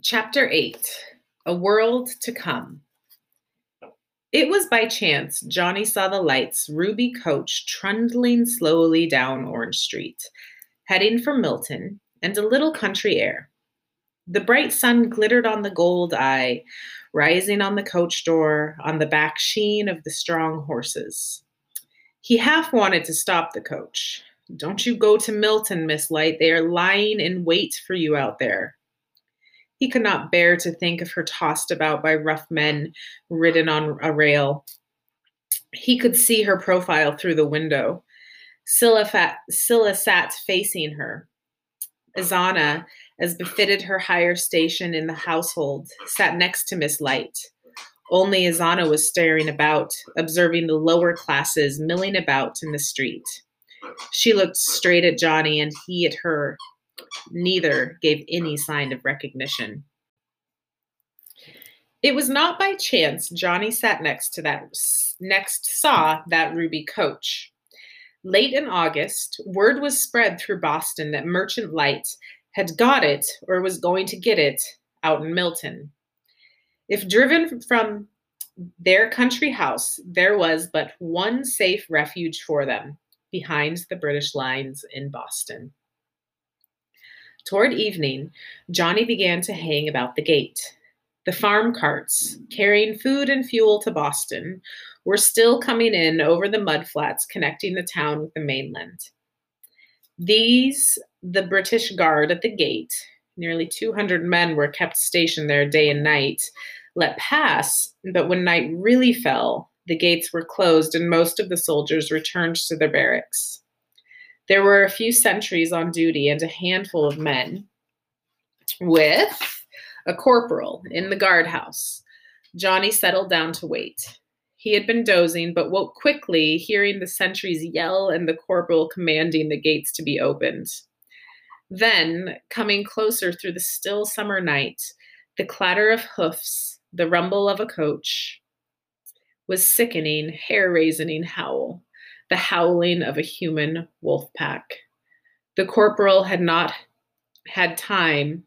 Chapter 8 A World to Come. It was by chance Johnny saw the Lytes Ruby coach trundling slowly down Orange Street, heading for Milton and a little country air. The bright sun glittered on the gold eye, rising on the coach door, on the back sheen of the strong horses. He half wanted to stop the coach. Don't you go to Milton, Miss Lyte. They are lying in wait for you out there. He could not bear to think of her tossed about by rough men ridden on a rail. He could see her profile through the window. Cilla, fat, Cilla sat facing her. Isannah, as befitted her higher station in the household, sat next to Miss Lyte. Only Isannah was staring about, observing the lower classes milling about in the street. She looked straight at Johnny and he at her. Neither gave any sign of recognition. It was not by chance Johnny sat next to that next saw that Ruby coach. Late in August, word was spread through Boston that Merchant Lyte had got it or was going to get it out in Milton. If driven from their country house, there was but one safe refuge for them behind the British lines in Boston. Toward evening, Johnny began to hang about the gate. The farm carts, carrying food and fuel to Boston, were still coming in over the mudflats connecting the town with the mainland. These, the British Guard at the gate, nearly 200 men were kept stationed there day and night, let pass, but when night really fell, the gates were closed and most of the soldiers returned to their barracks. There were a few sentries on duty and a handful of men with a corporal in the guardhouse. Johnny settled down to wait. He had been dozing, but woke quickly, hearing the sentries yell and the corporal commanding the gates to be opened. Then, coming closer through the still summer night, the clatter of hoofs, the rumble of a coach, was sickening, hair raising howl the howling of a human wolf pack. The corporal had not had time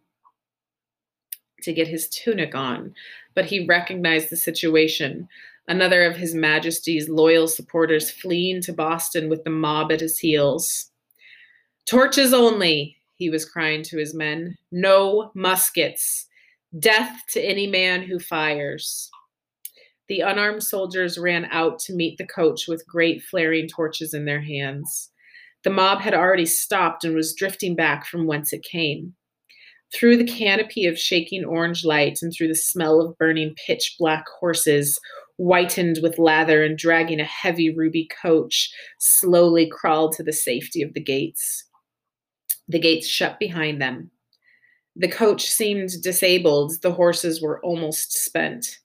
to get his tunic on, but he recognized the situation. Another of His Majesty's loyal supporters fleeing to Boston with the mob at his heels. Torches only, he was crying to his men. No muskets. Death to any man who fires. The unarmed soldiers ran out to meet the coach with great flaring torches in their hands. The mob had already stopped and was drifting back from whence it came. Through the canopy of shaking orange light and through the smell of burning pitch black horses, whitened with lather and dragging a heavy ruby coach, slowly crawled to the safety of the gates. The gates shut behind them. The coach seemed disabled, the horses were almost spent.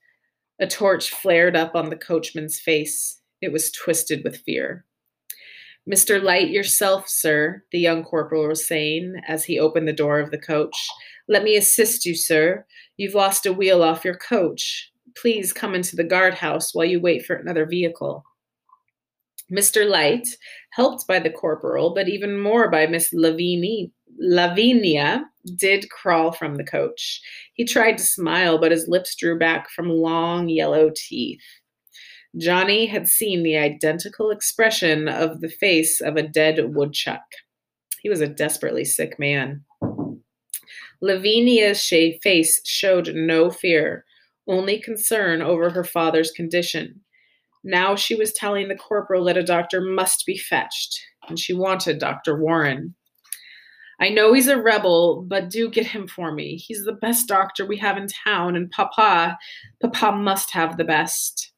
A torch flared up on the coachman's face. It was twisted with fear. Mr. Lyte yourself, sir, the young corporal was saying as he opened the door of the coach. Let me assist you, sir. You've lost a wheel off your coach. Please come into the guardhouse while you wait for another vehicle. Mr. Lyte, helped by the corporal, but even more by Miss Lavinia, Lavinia, did crawl from the coach. He tried to smile, but his lips drew back from long yellow teeth. Johnny had seen the identical expression of the face of a dead woodchuck. He was a desperately sick man. Lavinia's face showed no fear, only concern over her father's condition. Now she was telling the corporal that a doctor must be fetched, and she wanted Dr. Warren. I know he's a rebel, but do get him for me. He's the best doctor we have in town, and Papa, Papa must have the best.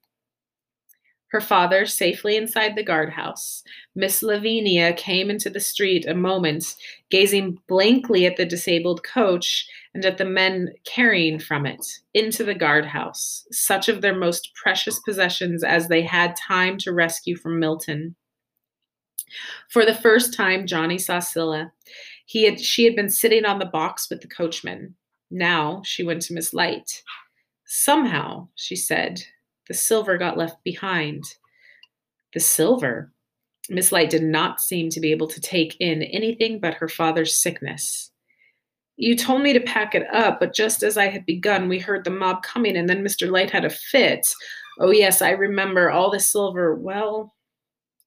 Her father safely inside the guardhouse, Miss Lavinia came into the street a moment, gazing blankly at the disabled coach and at the men carrying from it into the guardhouse, such of their most precious possessions as they had time to rescue from Milton. For the first time, Johnny saw Cilla. He had she had been sitting on the box with the coachman. Now she went to Miss Lyte. Somehow, she said, the silver got left behind. The silver. Miss Lyte did not seem to be able to take in anything but her father's sickness. You told me to pack it up, but just as I had begun, we heard the mob coming, and then Mr. Lyte had a fit. Oh, yes, I remember all the silver. Well,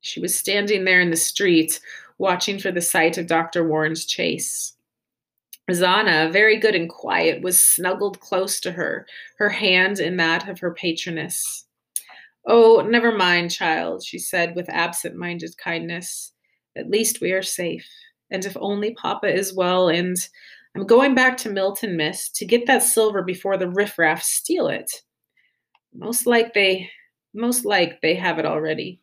she was standing there in the street, watching for the sight of Dr. Warren's chase. Zana, very good and quiet, was snuggled close to her, her hand in that of her patroness. Oh, never mind, child, she said with absent minded kindness. At least we are safe. And if only Papa is well, and I'm going back to Milton, miss, to get that silver before the riffraff steal it. Most like they most like they have it already.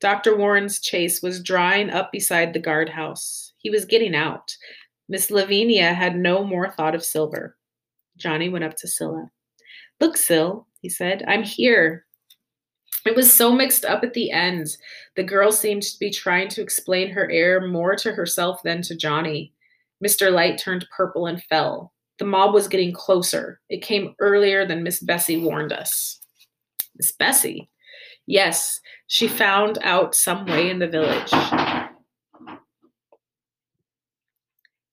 Dr. Warren's chase was drawing up beside the guardhouse. He was getting out. Miss Lavinia had no more thought of silver. Johnny went up to Cilla. Look, Cil, he said, I'm here. It was so mixed up at the end. The girl seemed to be trying to explain her error more to herself than to Johnny. Mr. Lyte turned purple and fell. The mob was getting closer. It came earlier than Miss Bessie warned us. Miss Bessie? Yes, she found out some way in the village.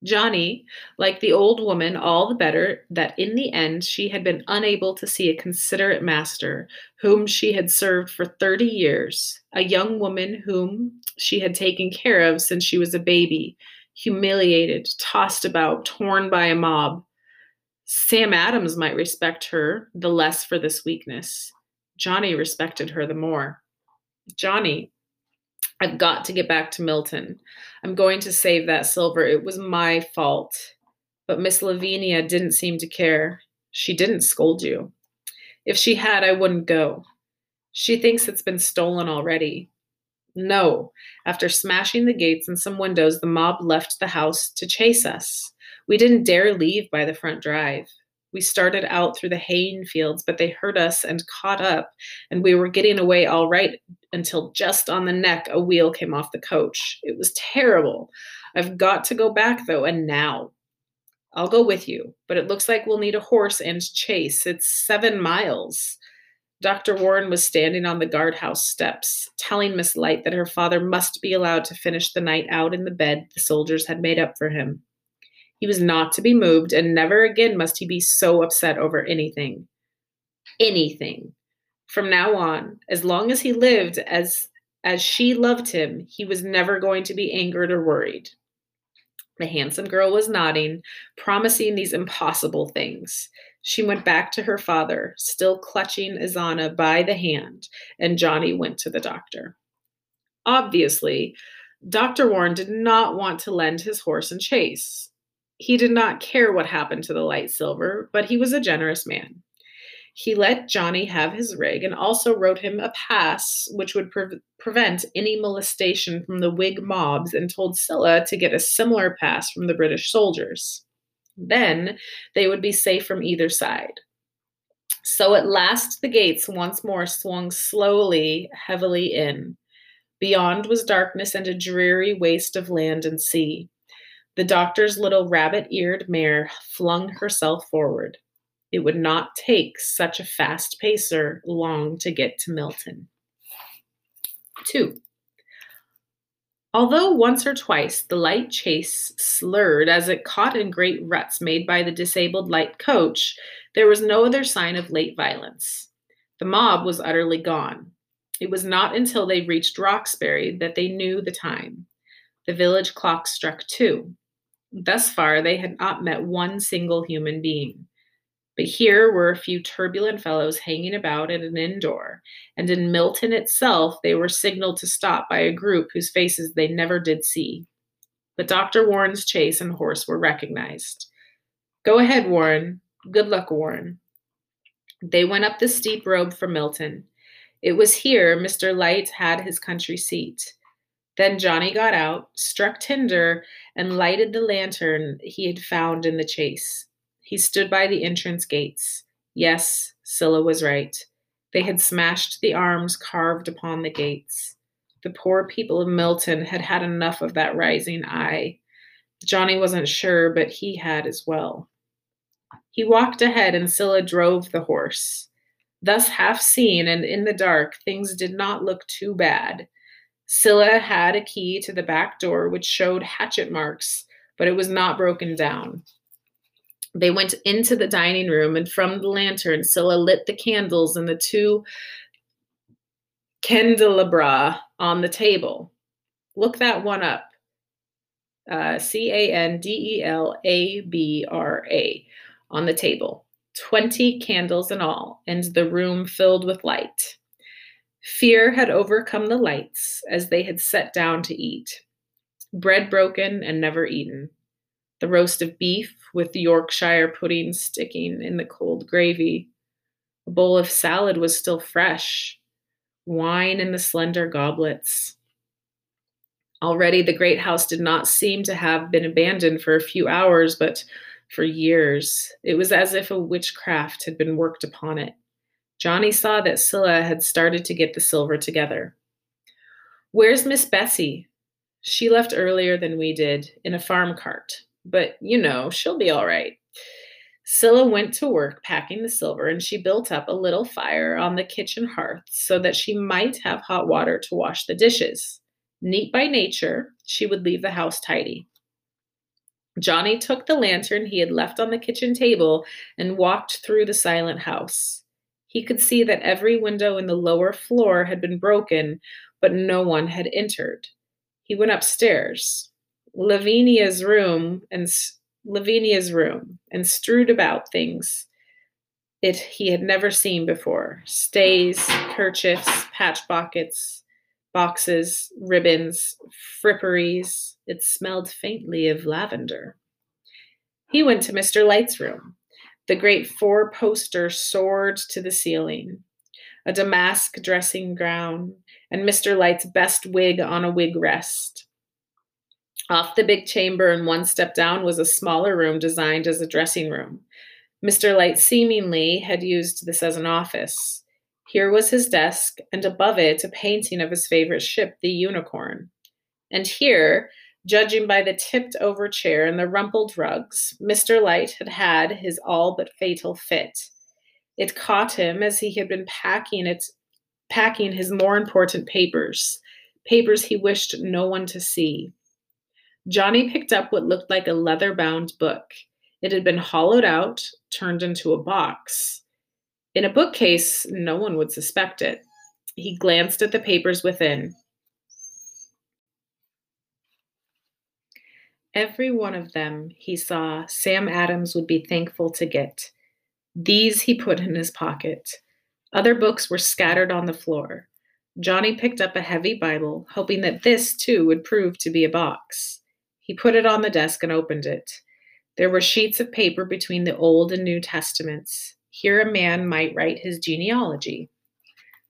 Johnny, like the old woman, all the better that in the end she had been unable to see a considerate master whom she had served for 30 years, a young woman whom she had taken care of since she was a baby, humiliated, tossed about, torn by a mob. Sam Adams might respect her the less for this weakness. Johnny respected her the more. Johnny, I've got to get back to Milton. I'm going to save that silver. It was my fault. But Miss Lavinia didn't seem to care. She didn't scold you. If she had, I wouldn't go. She thinks it's been stolen already. No. After smashing the gates and some windows, the mob left the house to chase us. We didn't dare leave by the front drive. We started out through the haying fields, but they heard us and caught up, and we were getting away all right until just on the neck a wheel came off the coach. It was terrible. I've got to go back though, and now. I'll go with you, but it looks like we'll need a horse and chase. It's seven miles. Dr. Warren was standing on the guardhouse steps, telling Miss Lyte that her father must be allowed to finish the night out in the bed the soldiers had made up for him. He was not to be moved, and never again must he be so upset over anything. Anything. From now on, as long as he lived as as she loved him, he was never going to be angered or worried. The handsome girl was nodding, promising these impossible things. She went back to her father, still clutching Isannah by the hand, and Johnny went to the doctor. Obviously, Dr. Warren did not want to lend his horse and chase. He did not care what happened to the Lyte silver, but he was a generous man. He let Johnny have his rig and also wrote him a pass which would pre- prevent any molestation from the Whig mobs and told Cilla to get a similar pass from the British soldiers. Then they would be safe from either side. So at last the gates once more swung slowly, heavily in. Beyond was darkness and a dreary waste of land and sea. The doctor's little rabbit eared mare flung herself forward. It would not take such a fast pacer long to get to Milton. 2. Although once or twice the light chase slurred as it caught in great ruts made by the disabled Lyte coach, there was no other sign of late violence. The mob was utterly gone. It was not until they reached Roxbury that they knew the time. The village clock struck two. Thus far, they had not met one single human being. But here were a few turbulent fellows hanging about at an inn door, and in Milton itself they were signaled to stop by a group whose faces they never did see. But Dr. Warren's chase and horse were recognized. Go ahead, Warren. Good luck, Warren. They went up the steep road for Milton. It was here Mr. Lyte had his country seat. Then Johnny got out, struck tinder, and lighted the lantern he had found in the chase. He stood by the entrance gates. Yes, Cilla was right. They had smashed the arms carved upon the gates. The poor people of Milton had had enough of that rising eye. Johnny wasn't sure, but he had as well. He walked ahead, and Cilla drove the horse. Thus, half seen and in the dark, things did not look too bad. Cilla had a key to the back door which showed hatchet marks, but it was not broken down. They went into the dining room, and from the lantern, Cilla lit the candles in the two candelabra on the table. Look that one up. Uh, C A N D E L A B R A on the table. 20 candles in all, and the room filled with light. Fear had overcome the Lytes as they had sat down to eat. Bread broken and never eaten. The roast of beef with the Yorkshire pudding sticking in the cold gravy. A bowl of salad was still fresh. Wine in the slender goblets. Already the great house did not seem to have been abandoned for a few hours, but for years. It was as if a witchcraft had been worked upon it. Johnny saw that Cilla had started to get the silver together. Where's Miss Bessie? She left earlier than we did in a farm cart, but you know, she'll be all right. Cilla went to work packing the silver and she built up a little fire on the kitchen hearth so that she might have hot water to wash the dishes. Neat by nature, she would leave the house tidy. Johnny took the lantern he had left on the kitchen table and walked through the silent house. He could see that every window in the lower floor had been broken, but no one had entered. He went upstairs, Lavinia's room, and Lavinia's room, and strewed about things it he had never seen before: stays, kerchiefs, patch pockets, boxes, ribbons, fripperies. It smelled faintly of lavender. He went to Mr. Lyte's room. The great four poster soared to the ceiling, a damask dressing gown, and Mr. Lyte's best wig on a wig rest. Off the big chamber and one step down was a smaller room designed as a dressing room. Mr. Lyte seemingly had used this as an office. Here was his desk, and above it, a painting of his favorite ship, the Unicorn. And here, judging by the tipped over chair and the rumpled rugs, Mr. Lyte had had his all but fatal fit. It caught him as he had been packing it, packing his more important papers, papers he wished no one to see. Johnny picked up what looked like a leather bound book. It had been hollowed out, turned into a box. In a bookcase, no one would suspect it. He glanced at the papers within. Every one of them he saw Sam Adams would be thankful to get. These he put in his pocket. Other books were scattered on the floor. Johnny picked up a heavy Bible, hoping that this too would prove to be a box. He put it on the desk and opened it. There were sheets of paper between the Old and New Testaments. Here a man might write his genealogy.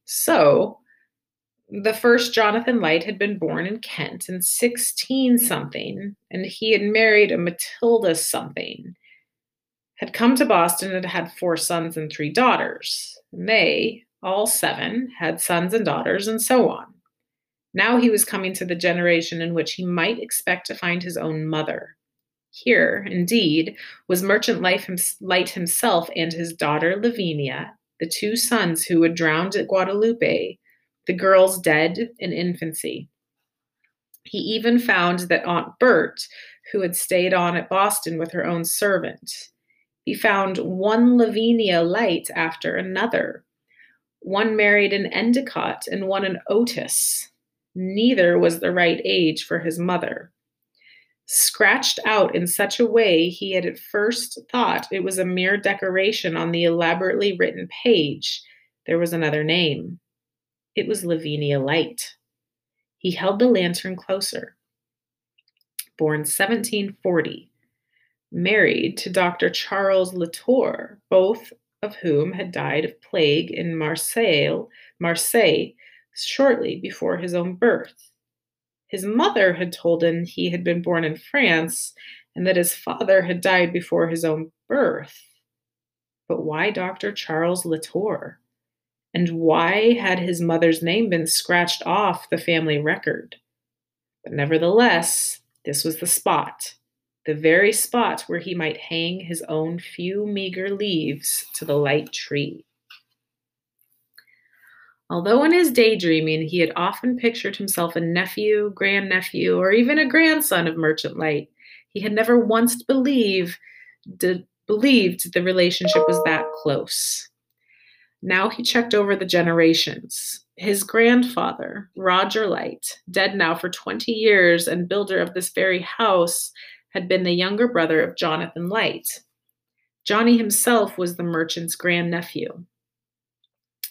So, the first Jonathan Lyte had been born in Kent in 16 something, and he had married a Matilda something, had come to Boston and had four sons and three daughters. And they, all seven, had sons and daughters, and so on. Now he was coming to the generation in which he might expect to find his own mother. Here, indeed, was Merchant Lyte himself and his daughter Lavinia, the two sons who had drowned at Guadeloupe, the girls dead in infancy. He even found that Aunt Bert, who had stayed on at Boston with her own servant, he found one Lavinia Lyte after another. One married an Endicott and one an Otis. Neither was the right age for his mother scratched out in such a way he had at first thought it was a mere decoration on the elaborately written page. There was another name. It was Lavinia Lyte. He held the lantern closer. Born 1740, married to Dr. Charles Latour, both of whom had died of plague in Marseille, Marseille shortly before his own birth. His mother had told him he had been born in France and that his father had died before his own birth. But why Dr. Charles Latour? And why had his mother's name been scratched off the family record? But nevertheless, this was the spot, the very spot where he might hang his own few meager leaves to the Lyte tree. Although in his daydreaming he had often pictured himself a nephew, grandnephew, or even a grandson of Merchant Lyte, He had never once believed, believed the relationship was that close. Now he checked over the generations. His grandfather, Roger Lyte, dead now for 20 years and builder of this very house, had been the younger brother of Jonathan Lyte. Johnny himself was the merchant's grandnephew.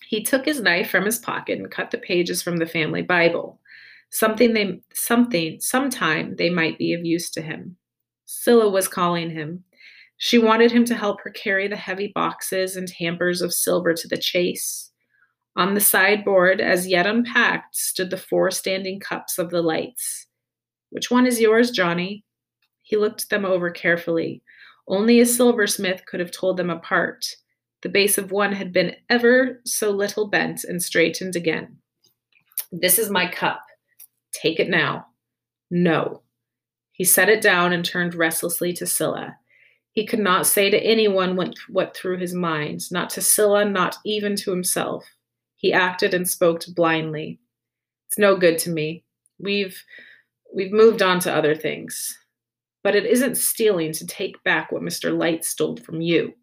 He took his knife from his pocket and cut the pages from the family Bible. Something they something sometime they might be of use to him. Cilla was calling him. She wanted him to help her carry the heavy boxes and hampers of silver to the chase. On the sideboard, as yet unpacked, stood the four standing cups of the Lytes. Which one is yours, Johnny? He looked them over carefully. Only a silversmith could have told them apart. The base of one had been ever so little bent and straightened again. This is my cup. Take it now. No. He set it down and turned restlessly to Cilla. He could not say to anyone what, what through his mind, not to Cilla, not even to himself. He acted and spoke blindly. It's no good to me. We've we've moved on to other things. But it isn't stealing to take back what Mr. Lyte stole from you.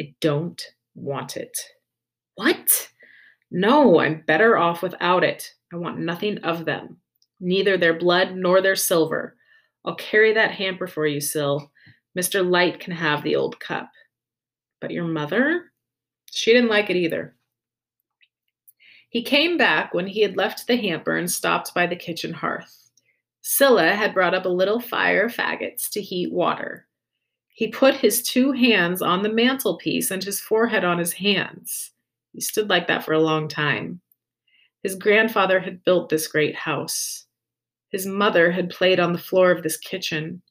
I don't want it. What? No, I'm better off without it. I want nothing of them, neither their blood nor their silver. I'll carry that hamper for you, Cil. Mr. Lyte can have the old cup. But your mother? She didn't like it either. He came back when he had left the hamper and stopped by the kitchen hearth. Cilla had brought up a little fire of faggots to heat water. He put his two hands on the mantelpiece and his forehead on his hands. He stood like that for a long time. His grandfather had built this great house. His mother had played on the floor of this kitchen.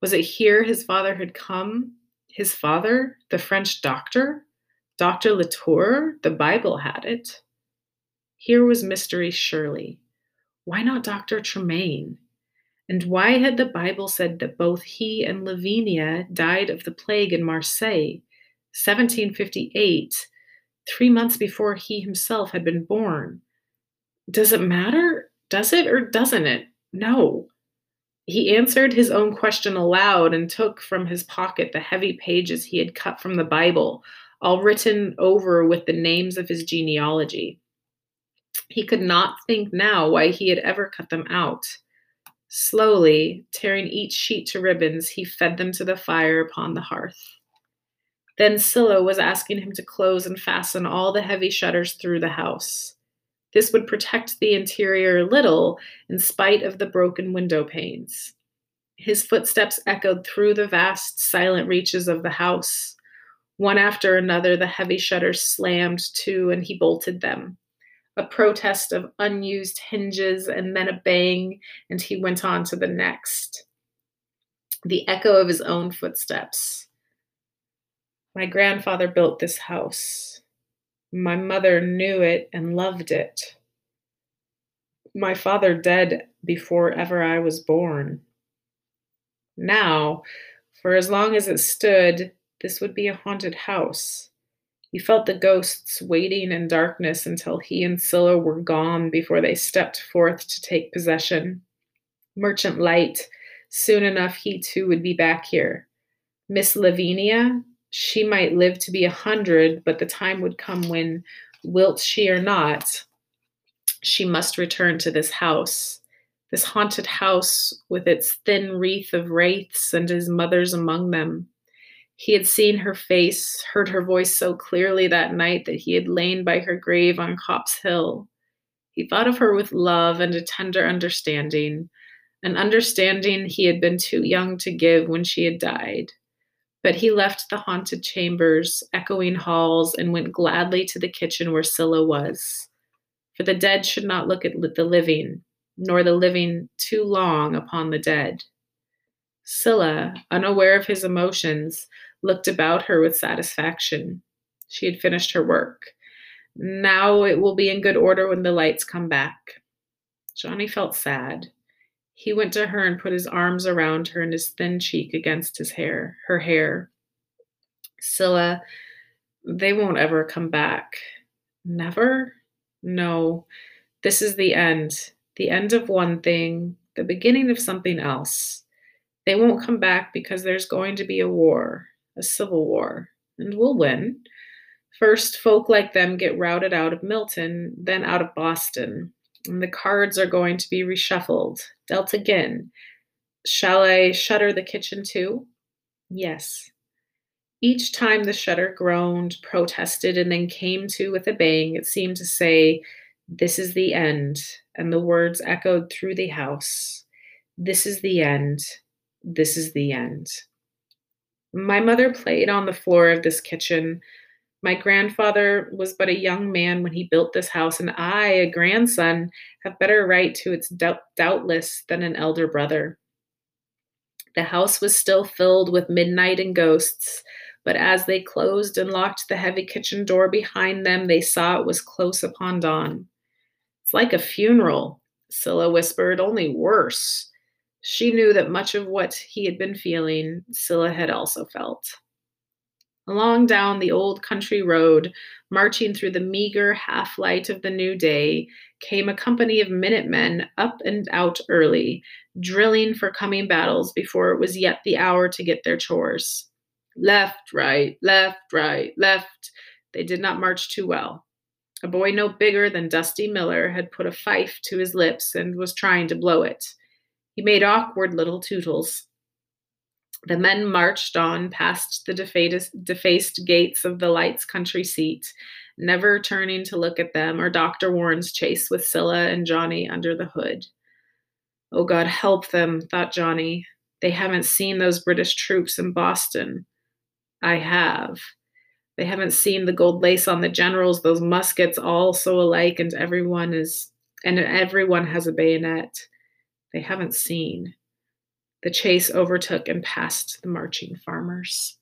Was it here his father had come? His father, the French doctor? Dr. Latour? The Bible had it. Here was mystery surely. Why not Dr. Tremain? And why had the Bible said that both he and Lavinia died of the plague in Marseille, 1758, three months before he himself had been born? Does it matter? Does it or doesn't it? No. He answered his own question aloud and took from his pocket the heavy pages he had cut from the Bible, all written over with the names of his genealogy. He could not think now why he had ever cut them out. Slowly, tearing each sheet to ribbons, he fed them to the fire upon the hearth. Then Scylla was asking him to close and fasten all the heavy shutters through the house. This would protect the interior a little in spite of the broken window panes. His footsteps echoed through the vast, silent reaches of the house. One after another, the heavy shutters slammed to, and he bolted them a protest of unused hinges, and then a bang, and he went on to the next. The echo of his own footsteps. My grandfather built this house. My mother knew it and loved it. My father dead before ever I was born. Now, for as long as it stood, this would be a haunted house. He felt the ghosts waiting in darkness until he and Cilla were gone before they stepped forth to take possession. Merchant Lyte, soon enough he too would be back here. Miss Lavinia, she might live to be a hundred, but the time would come when, wilt she or not, she must return to this house. This haunted house with its thin wreath of wraiths and his mother's among them. He had seen her face, heard her voice so clearly that night that he had lain by her grave on Copp's Hill. He thought of her with love and a tender understanding, an understanding he had been too young to give when she had died. But he left the haunted chambers, echoing halls, and went gladly to the kitchen where Cilla was. For the dead should not look at the living, nor the living too long upon the dead. Cilla, unaware of his emotions, looked about her with satisfaction. She had finished her work. Now it will be in good order when the Lytes come back. Johnny felt sad. He went to her and put his arms around her and his thin cheek against his hair, her hair. Cilla, they won't ever come back. Never? No. This is the end. The end of one thing, the beginning of something else. They won't come back because there's going to be a war, a civil war, and we'll win. First, folk like them get routed out of Milton, then out of Boston, and the cards are going to be reshuffled, dealt again. Shall I shutter the kitchen too? Yes. Each time the shutter groaned, protested, and then came to with a bang, it seemed to say, This is the end. And the words echoed through the house This is the end. This is the end. My mother played on the floor of this kitchen. My grandfather was but a young man when he built this house, and I, a grandson, have better right to its doubt- doubtless than an elder brother. The house was still filled with midnight and ghosts, but as they closed and locked the heavy kitchen door behind them, they saw it was close upon dawn. It's like a funeral, Cilla whispered, only worse. She knew that much of what he had been feeling, Cilla had also felt. Along down the old country road, marching through the meager half light of the new day, came a company of Minutemen up and out early, drilling for coming battles before it was yet the hour to get their chores. Left, right, left, right, left. They did not march too well. A boy no bigger than Dusty Miller had put a fife to his lips and was trying to blow it. He made awkward little tootles. The men marched on past the defaced, gates of the Lytes country seat, never turning to look at them or Dr. Warren's chase with Cilla and Johnny under the hood. Oh, God, help them, thought Johnny. They haven't seen those British troops in Boston. I have. They haven't seen the gold lace on the generals, those muskets all so alike, and everyone is and everyone has a bayonet they haven't seen. The chase overtook and passed the marching farmers.